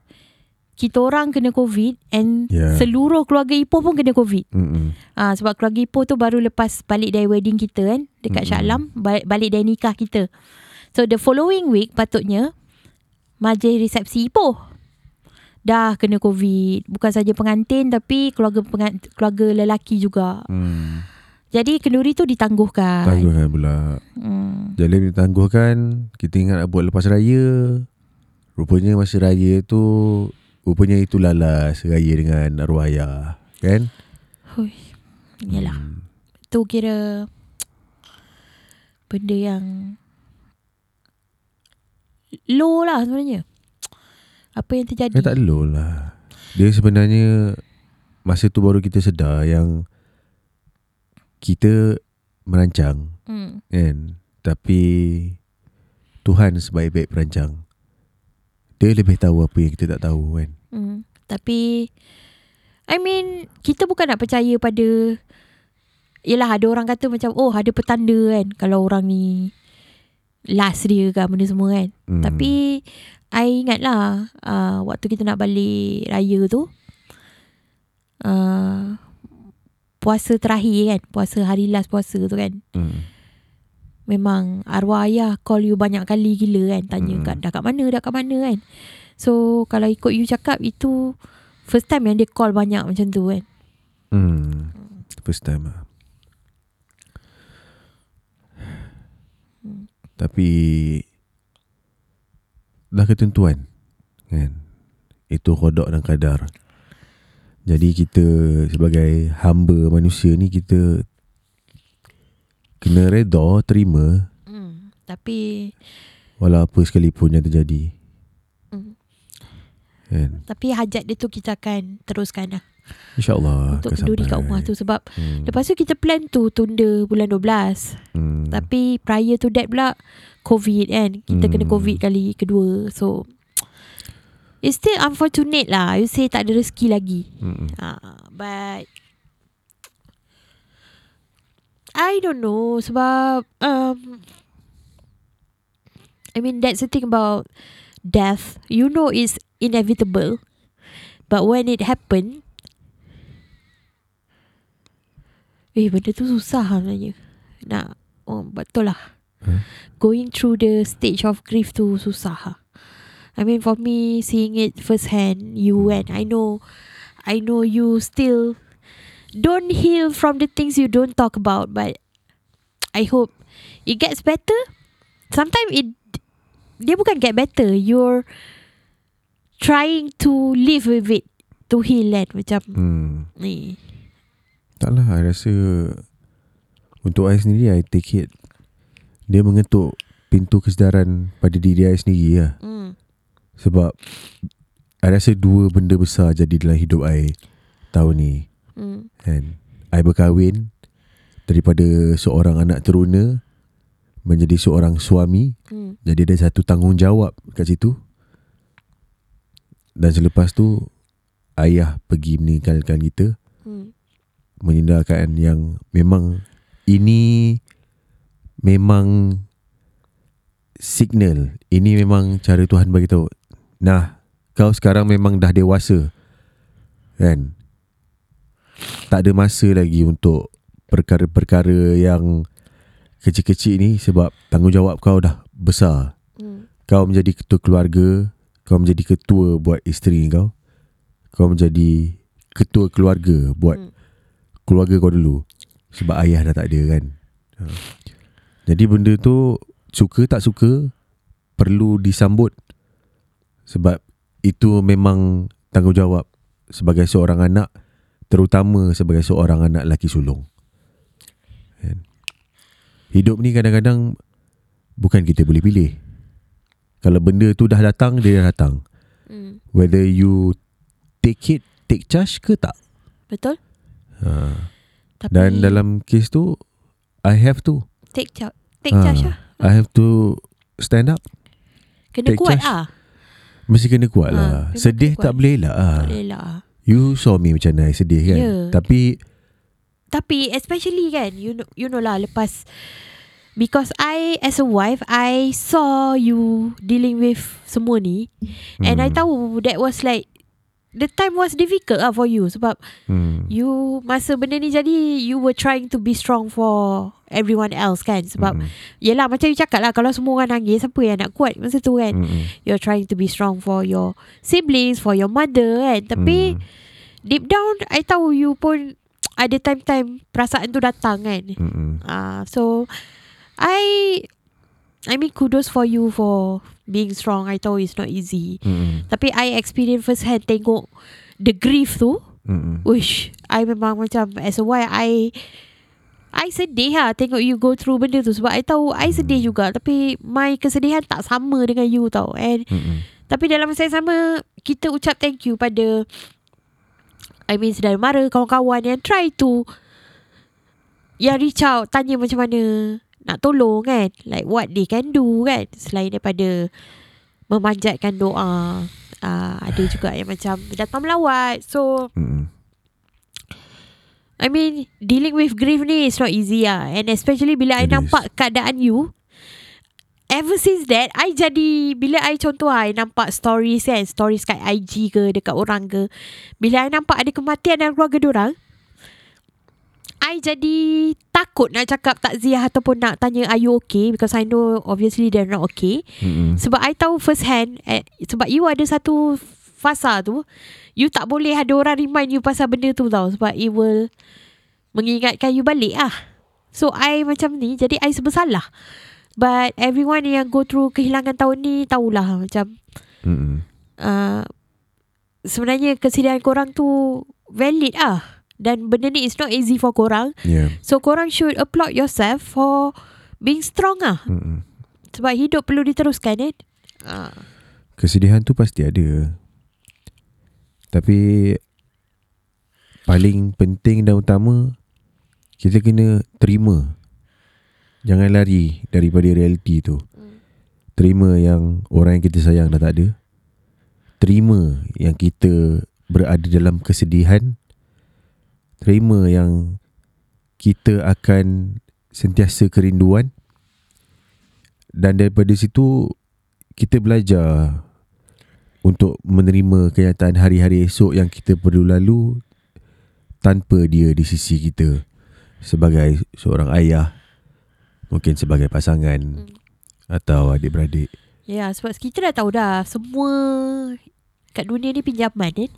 A: kita orang kena COVID and
B: Ya.
A: seluruh keluarga Ipoh pun kena COVID.
B: Mm-mm.
A: Ah sebab keluarga Ipoh tu baru lepas balik dari wedding kita kan dekat
B: Mm-mm.
A: Shah Alam, balik, dari nikah kita. So the following week patutnya majlis resepsi Ipoh dah kena COVID. Bukan saja pengantin tapi keluarga pengan, keluarga lelaki juga.
B: Hmm.
A: Jadi kenduri tu ditangguhkan.
B: Tangguhkan pula
A: Hmm.
B: Jalan ditangguhkan Kita ingat nak buat lepas raya Rupanya masa raya tu Rupanya itu lalas Raya dengan arwah ayah Kan
A: Hui. Yalah.
B: hmm.
A: Tu kira benda yang low lah sebenarnya. Apa yang terjadi?
B: Eh tak low lah Dia sebenarnya Masa tu baru kita sedar yang Kita merancang
A: Hmm.
B: kan Tapi Tuhan sebaik-baik perancang Dia lebih tahu apa yang kita tak tahu kan
A: Hmm. Tapi I mean kita bukan nak percaya pada Yelah ada orang kata macam oh ada petanda kan kalau orang ni last dia kan benda semua kan.
B: hmm.
A: Tapi I ingat lah uh, waktu kita nak balik raya tu uh, puasa terakhir kan puasa hari last puasa tu kan
B: hmm.
A: Memang arwah ayah call you banyak kali gila kan tanya
B: Hmm.
A: kat dah kat mana dah kat mana? kan. So kalau ikut you cakap itu first time yang dia call banyak macam tu kan.
B: Hmm. First time lah.
A: Hmm.
B: Tapi Dah ketentuan Kan. Itu kodok dan kadar. Jadi kita Sebagai hamba manusia ni Kita Kena reda Terima
A: hmm. tapi
B: Walau apa sekalipun yang terjadi
A: hmm.
B: Kan
A: tapi hajat dia tu kita akan teruskan lah
B: InsyaAllah
A: untuk kenduri kat rumah tu sebab
B: hmm.
A: lepas tu kita plan tu tunda bulan 12
B: hmm.
A: Tapi prior to that pula COVID kan Kita
B: Hmm.
A: kena COVID kali kedua So It's still unfortunate lah You say tak ada rezeki lagi
B: Hmm.
A: uh, But I don't know Sebab um, I mean that's the thing about Death. You know it's inevitable. But when it happen Eh benda tu susah lah sebenarnya. Nak oh, Betul lah.
B: Huh?
A: Going through the stage of grief tu susah lah. I mean for me Seeing it first hand You and I know I know you still Don't heal from the things you don't talk about But I hope It gets better. Sometimes it Dia bukan get better. You're Trying to live with it To heal kan Macam
B: Hmm.
A: ni.
B: Taklah I rasa Untuk I sendiri I take it Dia mengetuk Pintu kesedaran Pada diri I sendiri lah
A: hmm.
B: Sebab I rasa dua benda besar Jadi dalam hidup I Tahun ni
A: Hmm.
B: kan I berkahwin Daripada seorang anak teruna Menjadi seorang suami
A: Hmm.
B: Jadi ada satu tanggungjawab Kat situ Dan selepas tu Ayah pergi meninggalkan kita
A: Hmm.
B: menyendarkan yang memang ini memang signal. Ini memang cara Tuhan bagi tahu. Nah, kau sekarang memang dah dewasa. Kan? Tak ada masa lagi untuk perkara-perkara yang kecil-kecil ni sebab tanggungjawab kau dah besar.
A: Hmm.
B: Kau menjadi ketua keluarga, kau menjadi ketua buat isteri kau. Kau menjadi ketua keluarga buat
A: Hmm.
B: keluarga kau dulu sebab ayah dah tak ada kan. Ha. Jadi benda tu suka tak suka perlu disambut sebab itu memang tanggungjawab sebagai seorang anak terutama sebagai seorang anak lelaki sulung. Kan? Hidup ni kadang-kadang bukan kita boleh pilih. Kalau benda tu dah datang, dia dah datang.
A: Hmm.
B: Whether you take it, take charge ke tak.
A: Betul?
B: Ha.
A: Tapi
B: Dan dalam kes tu, I have to.
A: take charge, take
B: Ha,
A: charge lah.
B: I have to stand up.
A: Kena
B: take
A: kuat
B: charge.
A: ah.
B: Mesti kena kuat
A: Ha,
B: lah. Sedih
A: kuat.
B: tak boleh lah.
A: Tak boleh lah.
B: You saw me macam mana sedih kan.
A: Ya.
B: Tapi,
A: Tapi especially kan you know, you know lah lepas because I as a wife I saw you dealing with semua ni and I
B: Hmm.
A: tahu that was like the time was difficult lah for you sebab
B: hmm,
A: you masa benda ni jadi you were trying to be strong for everyone else kan sebab
B: hmm,
A: yelah macam you cakap lah kalau semua orang nangis siapa yang nak kuat masa tu kan
B: hmm, hmm,
A: you're trying to be strong for your siblings for your mother kan tapi
B: hmm,
A: deep down I tahu you pun ada time-time perasaan tu datang kan
B: hmm, hmm.
A: Ah, so I I mean kudos for you for being strong. I tahu it's not easy.
B: Hmm,
A: Tapi I experience first hand tengok the grief tu.
B: hmm, hmm.
A: Wish I memang macam as a wife I I sedih lah tengok you go through benda tu sebab I tahu I sedih juga. Tapi my kesedihan tak sama dengan you tau. And
B: Hmm, hmm.
A: tapi dalam masa yang sama kita ucap thank you pada I mean saudara mara kawan-kawan yang try to yang reach out tanya macam mana nak tolong kan. Like what they can do kan. Selain daripada memanjatkan doa uh, ada juga yang macam datang melawat. So
B: Hmm, hmm.
A: I mean dealing with grief ni is not easy lah and especially bila I
B: is.
A: nampak keadaan you ever since that I jadi bila I contoh I nampak stories kan stories kat IG ke dekat orang ke bila I nampak ada kematian dalam keluarga orang I jadi takut nak cakap takziah ataupun nak tanya are you okay because I know obviously they're not okay
B: Hmm, hmm.
A: sebab I tahu first hand eh, Sebab you ada satu fasa tu You tak boleh ada orang remind you pasal benda tu tau Sebab it will Mengingatkan you balik ah. So I macam ni Jadi I sebesalah But everyone yang go through kehilangan tahun ni Tahulah macam
B: Hmm, hmm.
A: uh, Sebenarnya kesedihan korang tu Valid ah. Dan benda ni is not easy for korang
B: Yeah.
A: So korang should applaud yourself For being strong ah.
B: Hmm, hmm.
A: Sebab hidup perlu diteruskan eh uh.
B: Kesedihan tu pasti ada Tapi Paling penting dan utama Kita kena terima. Jangan lari daripada realiti tu. Terima yang orang yang kita sayang dah tak ada. Terima yang kita berada dalam kesedihan. Terima yang kita akan sentiasa kerinduan. Dan daripada situ kita belajar untuk menerima kenyataan hari-hari esok yang kita perlu lalu tanpa dia di sisi kita sebagai seorang ayah mungkin sebagai pasangan
A: Hmm.
B: atau adik-beradik
A: Ya sebab kita dah tahu dah Semua Kat dunia ni pinjaman kan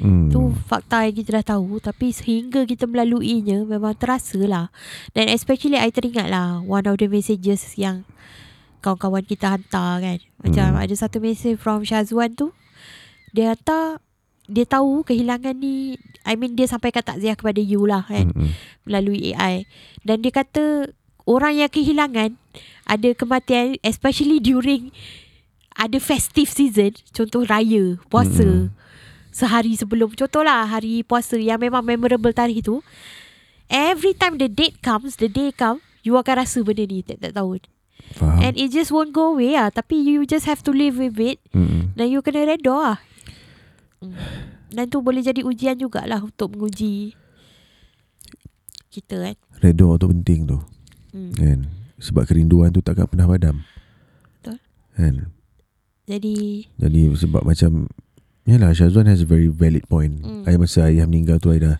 B: hmm.
A: Tu fakta yang kita dah tahu Tapi sehingga kita melaluinya Memang terasa lah Dan especially I teringat lah One of the messages yang Kawan-kawan kita hantar kan Macam
B: Hmm.
A: ada satu message from Syazwan tu Dia hantar Dia tahu kehilangan ni I mean dia sampaikan takziah kepada you lah kan
B: Hmm, hmm.
A: melalui AI dan dia kata orang yang kehilangan ada kematian especially during ada festive season contoh raya puasa
B: Mm-mm.
A: sehari sebelum contohlah hari puasa yang memang memorable tarikh tu every time the date comes the day come you akan rasa benda ni tak, tahun
B: Faham
A: and it just won't go away lah tapi you just have to live with it
B: hmm. hmm.
A: dan you kena redha lah Hmm. dan tu boleh jadi ujian jugalah untuk menguji kita kan
B: Redha tu penting tu
A: hmm.
B: kan sebab kerinduan tu takkan pernah padam
A: Betul.
B: kan
A: Jadi
B: Jadi sebab macam Yalah Syazwan has a very valid point mm. Ayah masa ayah meninggal tu I dah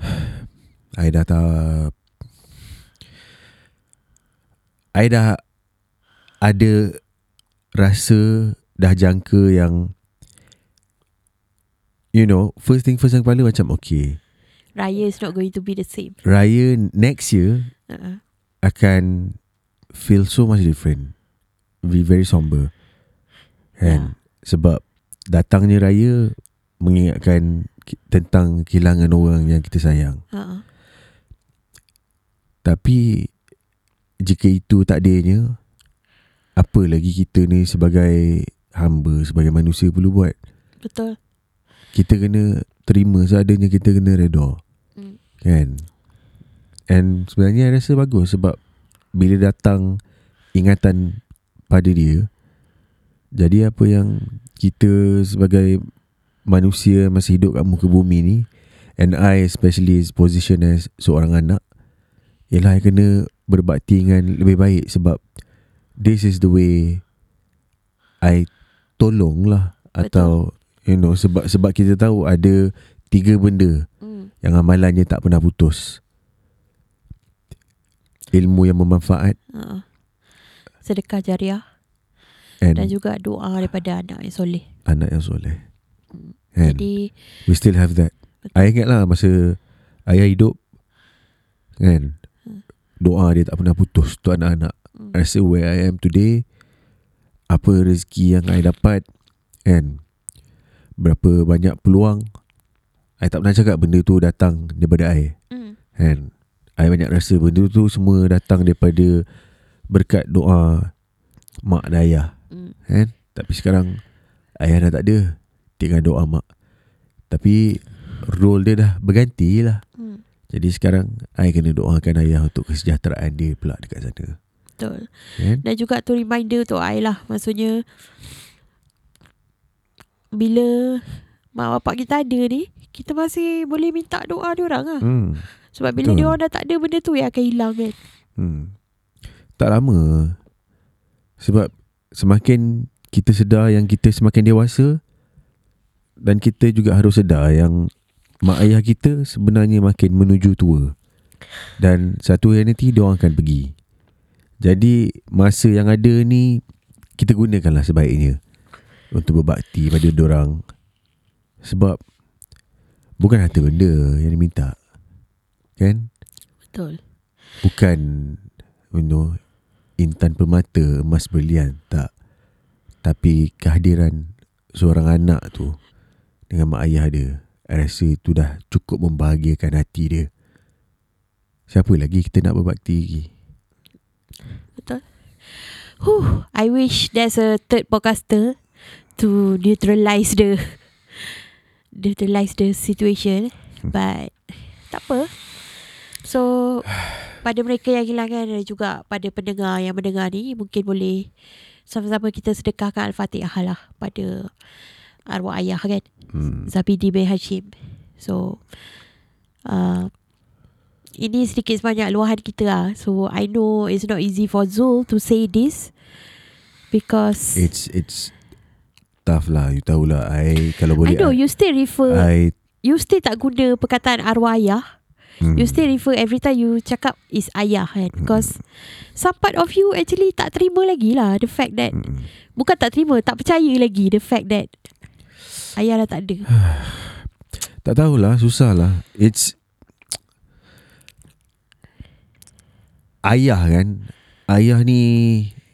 B: I dah tak I dah Ada Rasa Dah jangka yang You know First thing first yang kepala macam Okay
A: Raya is not going to be the same.
B: Raya next year
A: Uh-uh.
B: Akan Feel so much different Be very somber Kan Sebab Datangnya raya Mengingatkan Tentang kehilangan orang yang kita sayang
A: Uh-uh.
B: Tapi Jika itu tak adanya Apa lagi kita ni sebagai Hamba Sebagai manusia perlu buat
A: Betul.
B: Kita kena Terima seadanya kita kena reda
A: Hmm.
B: Kan And sebenarnya I rasa bagus Sebab Bila datang Ingatan Pada dia Jadi apa yang Kita sebagai Manusia Masih hidup kat muka bumi ni And I especially is position as Seorang anak Ialah I kena Berbakti dengan Lebih baik sebab This is the way I Tolong lah Atau You know Sebab sebab kita tahu Ada Tiga benda
A: Hmm.
B: yang amalannya tak pernah putus. Ilmu yang bermanfaat
A: Uh-uh. Sedekah jariah
B: and
A: dan juga doa daripada anak yang soleh.
B: anak yang soleh.
A: Hmm.
B: And
A: Jadi
B: we still have that.
A: Betul.
B: I ingat lah masa ayah hidup kan. Doa dia tak pernah putus untuk anak-anak.
A: Hmm.
B: Rasa where I am today apa rezeki yang I dapat kan berapa banyak peluang I tak pernah cakap benda tu datang daripada I
A: Hmm.
B: Kan I banyak rasa benda tu semua datang daripada Berkat doa Mak dan ayah
A: Hmm.
B: Kan Tapi sekarang Ayah dah tak ada Tinggal doa mak Tapi Role dia dah berganti lah
A: Hmm.
B: Jadi sekarang I kena doakan ayah Untuk kesejahteraan dia pula dekat sana
A: Betul.
B: Kan
A: Dan juga tu reminder untuk I lah. Maksudnya bila mak bapak kita ada ni, kita masih boleh minta doa dia orang lah.
B: hmm.
A: Sebab bila
B: Betul.
A: dia orang dah tak ada benda tu yang akan hilang kan.
B: Hmm. Tak lama Sebab Semakin Kita sedar yang kita semakin dewasa Dan kita juga harus sedar yang Mak ayah kita sebenarnya makin menuju tua. Dan satu hari nanti dia orang akan pergi. Jadi Masa yang ada ni Kita gunakanlah sebaiknya Untuk berbakti pada orang Sebab Bukan harta benda yang diminta. Kan?
A: Betul.
B: Bukan you know, Intan permata Emas berlian Tak. Tapi kehadiran Seorang anak tu Dengan mak ayah dia rasa itu dah cukup membahagiakan hati dia Siapa lagi kita nak berbakti lagi
A: Huh, I wish there's a third podcaster to neutralize the neutralize the situation. But tak apa. So pada mereka yang kehilangan dan juga pada pendengar yang mendengar ni mungkin boleh sama-sama kita sedekahkan Al-Fatihah lah pada arwah ayah kan
B: hmm.
A: Zabidi bin Hashim. So uh, ini sedikit sebanyak luahan kita lah. So I know it's not easy for Zul to say this because
B: It's It's Tough lah You tahulah I Kalau
A: I
B: boleh
A: know you still refer
B: I
A: you still tak guna perkataan arwah ayah.
B: hmm.
A: You still refer every time you cakap is ayah kan because some part of you actually tak terima lagi lah the fact that
B: Hmm.
A: bukan tak terima tak percaya lagi the fact that ayah dah tak ada.
B: Tak tahulah Susah lah It's Ayah kan Ayah ni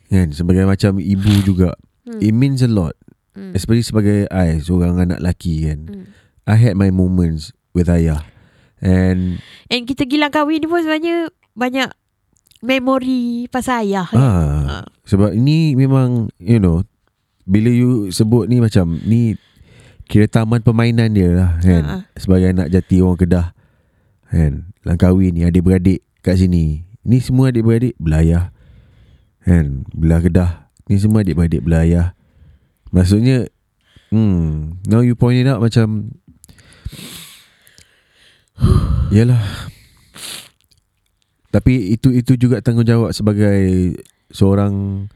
B: Kan Sebagai macam ibu juga
A: Hmm.
B: It means a lot
A: Hmm.
B: Especially sebagai I Seorang anak lelaki kan
A: Hmm.
B: I had my moments With ayah And
A: And kita gilang kahwin ni pun sebenarnya banyak memori pasal ayah. kan?
B: ah, Sebab ini memang You know Bila you sebut ni macam Ni Kira taman permainan dia lah kan?
A: Ah, ah.
B: Sebagai anak jati orang Kedah Kan? Langkawi ni adik-beradik kat sini. Ni semua adik-beradik belayah Kan? Belah Kedah Ni semua adik-beradik belayah. Maksudnya Hmm Now you point it out macam Yalah. Tapi itu itu juga tanggungjawab sebagai Seorang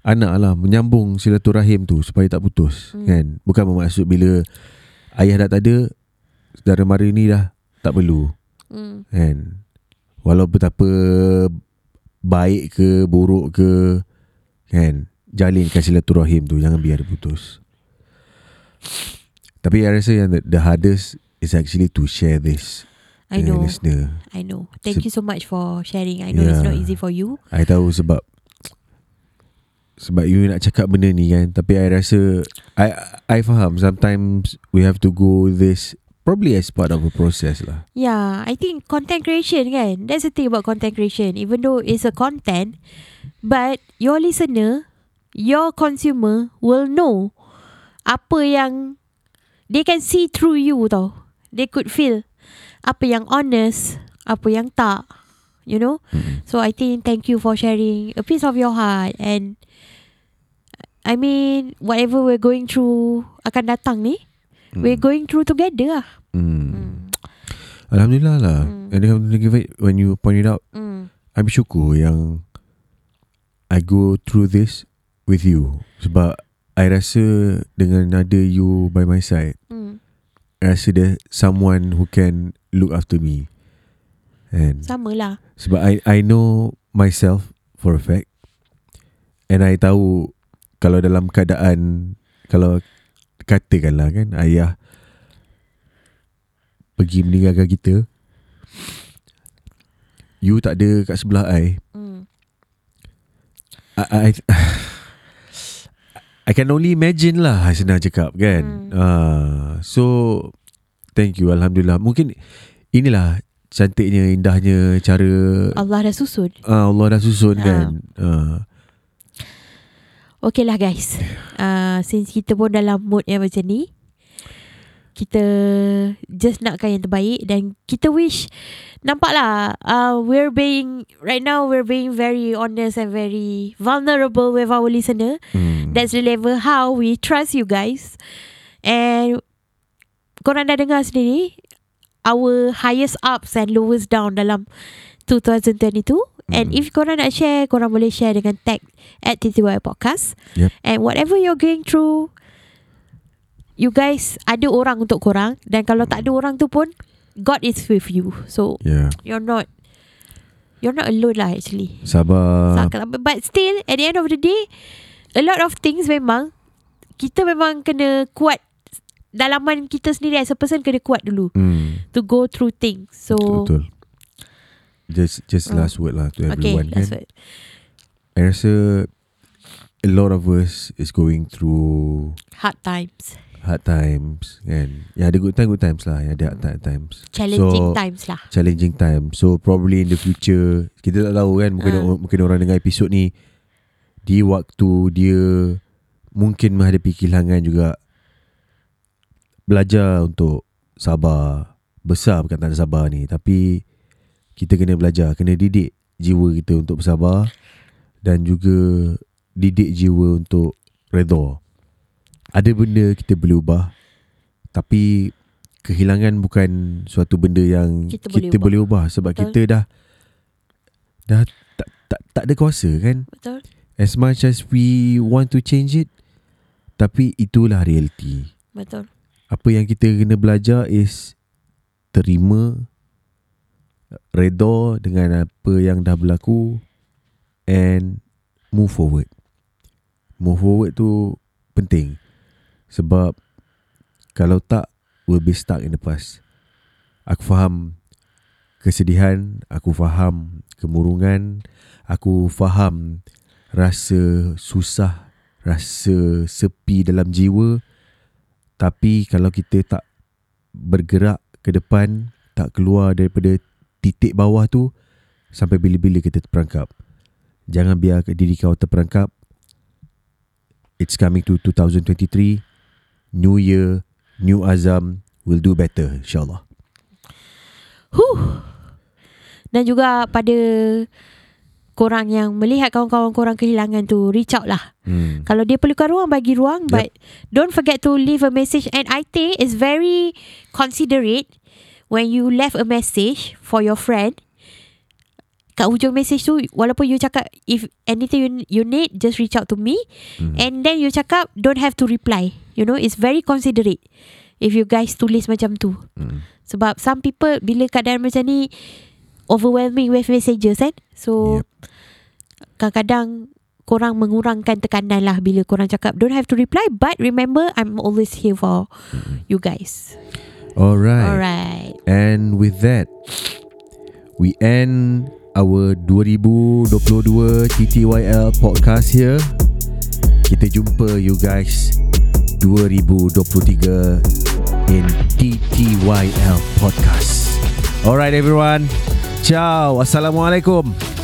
B: Anak lah Menyambung silaturahim tu Supaya tak putus
A: Hmm.
B: Kan Bukan bermaksud bila Ayah dah tak ada Saudara mara ni dah Tak perlu
A: Hmm.
B: Kan Walau betapa Baik ke Buruk ke Kan Jalinkan silaturahim tu Jangan biar dia putus Tapi I rasa yang the, the hardest is actually to share this
A: I know.
B: listener.
A: I know. Thank you so much for sharing. I know it's
B: Yeah.
A: not easy for you.
B: I tahu sebab sebab you nak cakap benda ni kan tapi I rasa I I faham sometimes we have to go this probably as part of a process lah.
A: Yeah, I think content creation kan. That's the thing about content creation. Even though it's a content, but your listener, your consumer will know apa yang they can see through you tau. They could feel apa yang honest, apa yang tak. You know? So I think thank you for sharing a piece of your heart and I mean whatever we're going through akan datang ni, we're going through together lah.
B: Mm.
A: Mm.
B: Alhamdulillah lah.
A: Mm.
B: And alhamdulillah when you point it out,
A: Mm.
B: I'm bersyukur yang I go through this with you sebab I rasa dengan ada you by my side,
A: Mm.
B: I rasa there someone who can look after me. And
A: Sama lah.
B: sebab I I know myself for a fact and I tahu kalau dalam keadaan kalau katakanlah kan ayah pergi meninggalkan kita you tak ada kat sebelah I
A: Mm.
B: I, I, I can only imagine lah Senang cakap kan
A: Hmm.
B: uh, So Thank you Alhamdulillah Mungkin Inilah Cantiknya Indahnya Cara
A: Allah dah susun.
B: uh, Allah dah susun
A: Ah.
B: kan uh,
A: Okay lah guys. Uh, since kita pun dalam mood yang macam ni. Kita just nakkan yang terbaik dan kita wish nampak lah uh, we're being right now we're being very honest and very vulnerable with our listener
B: hmm.
A: that's the level how we trust you guys and korang dah dengar sendiri our highest ups and lowest down dalam 2022 and
B: Mm.
A: if korang nak share korang boleh share dengan tag at TTY Podcast
B: Yep.
A: and whatever you're going through you guys ada orang untuk korang dan kalau tak ada orang tu pun God is with you so
B: Yeah
A: you're not you're not alone lah actually
B: Sabar.
A: But still At the end of the day A lot of things memang Kita memang kena kuat Dalaman kita sendiri As a person Kena kuat dulu
B: hmm.
A: To go through things So
B: Betul Just just
A: Oh.
B: last word lah to
A: Okay
B: everyone
A: that's
B: kan
A: what
B: I rasa A lot of us Is going through
A: Hard times
B: Hard times kan Ya ada good time Good times lah Ya ada hard ti- times
A: Challenging
B: So-
A: times lah
B: challenging time. So probably in the future kita tak tahu kan mungkin
A: Ah.
B: mungkin orang dengar episod ni di waktu dia mungkin menghadapi kehilangan juga belajar untuk sabar. Besar perkataan sabar ni tapi kita kena belajar, kena didik jiwa kita untuk bersabar dan juga didik jiwa untuk redha. Ada benda kita boleh ubah tapi kehilangan bukan suatu benda yang
A: Kita
B: kita,
A: boleh ubah.
B: boleh ubah sebab
A: Betul.
B: kita dah dah tak, tak tak ada kuasa kan
A: Betul
B: as much as we want to change it tapi itulah reality
A: Betul
B: apa yang kita kena belajar is terima redha dengan apa yang dah berlaku and move forward. Move forward tu penting sebab kalau tak we'll be stuck in the past. Aku faham kesedihan aku faham kemurungan aku faham rasa susah rasa sepi dalam jiwa. Tapi kalau kita tak bergerak ke depan, tak keluar daripada titik bawah tu sampai bila-bila kita terperangkap. Jangan biar diri kau terperangkap. It's coming to 2023. New year, new azam. We'll do better insyaAllah.
A: Huh. Dan juga pada korang yang melihat kawan-kawan korang kehilangan tu reach out lah
B: Hmm.
A: Kalau dia perlukan ruang bagi ruang
B: Yep.
A: but don't forget to leave a message and I think it's very considerate when you left a message for your friend kat hujung message tu walaupun you cakap if anything you, you need just reach out to me
B: Hmm.
A: and then you cakap don't have to reply you know it's very considerate if you guys tulis macam tu
B: Hmm.
A: sebab some people bila keadaan macam ni overwhelming with messages kan so
B: Yep.
A: kadang-kadang korang mengurangkan tekanan lah bila korang cakap don't have to reply but remember I'm always here for you guys.
B: Alright.
A: Alright.
B: And with that, we end our 2022 TTYL podcast here. Kita jumpa you guys 2023 in TTYL podcast. Alright everyone. Ciao. Assalamualaikum.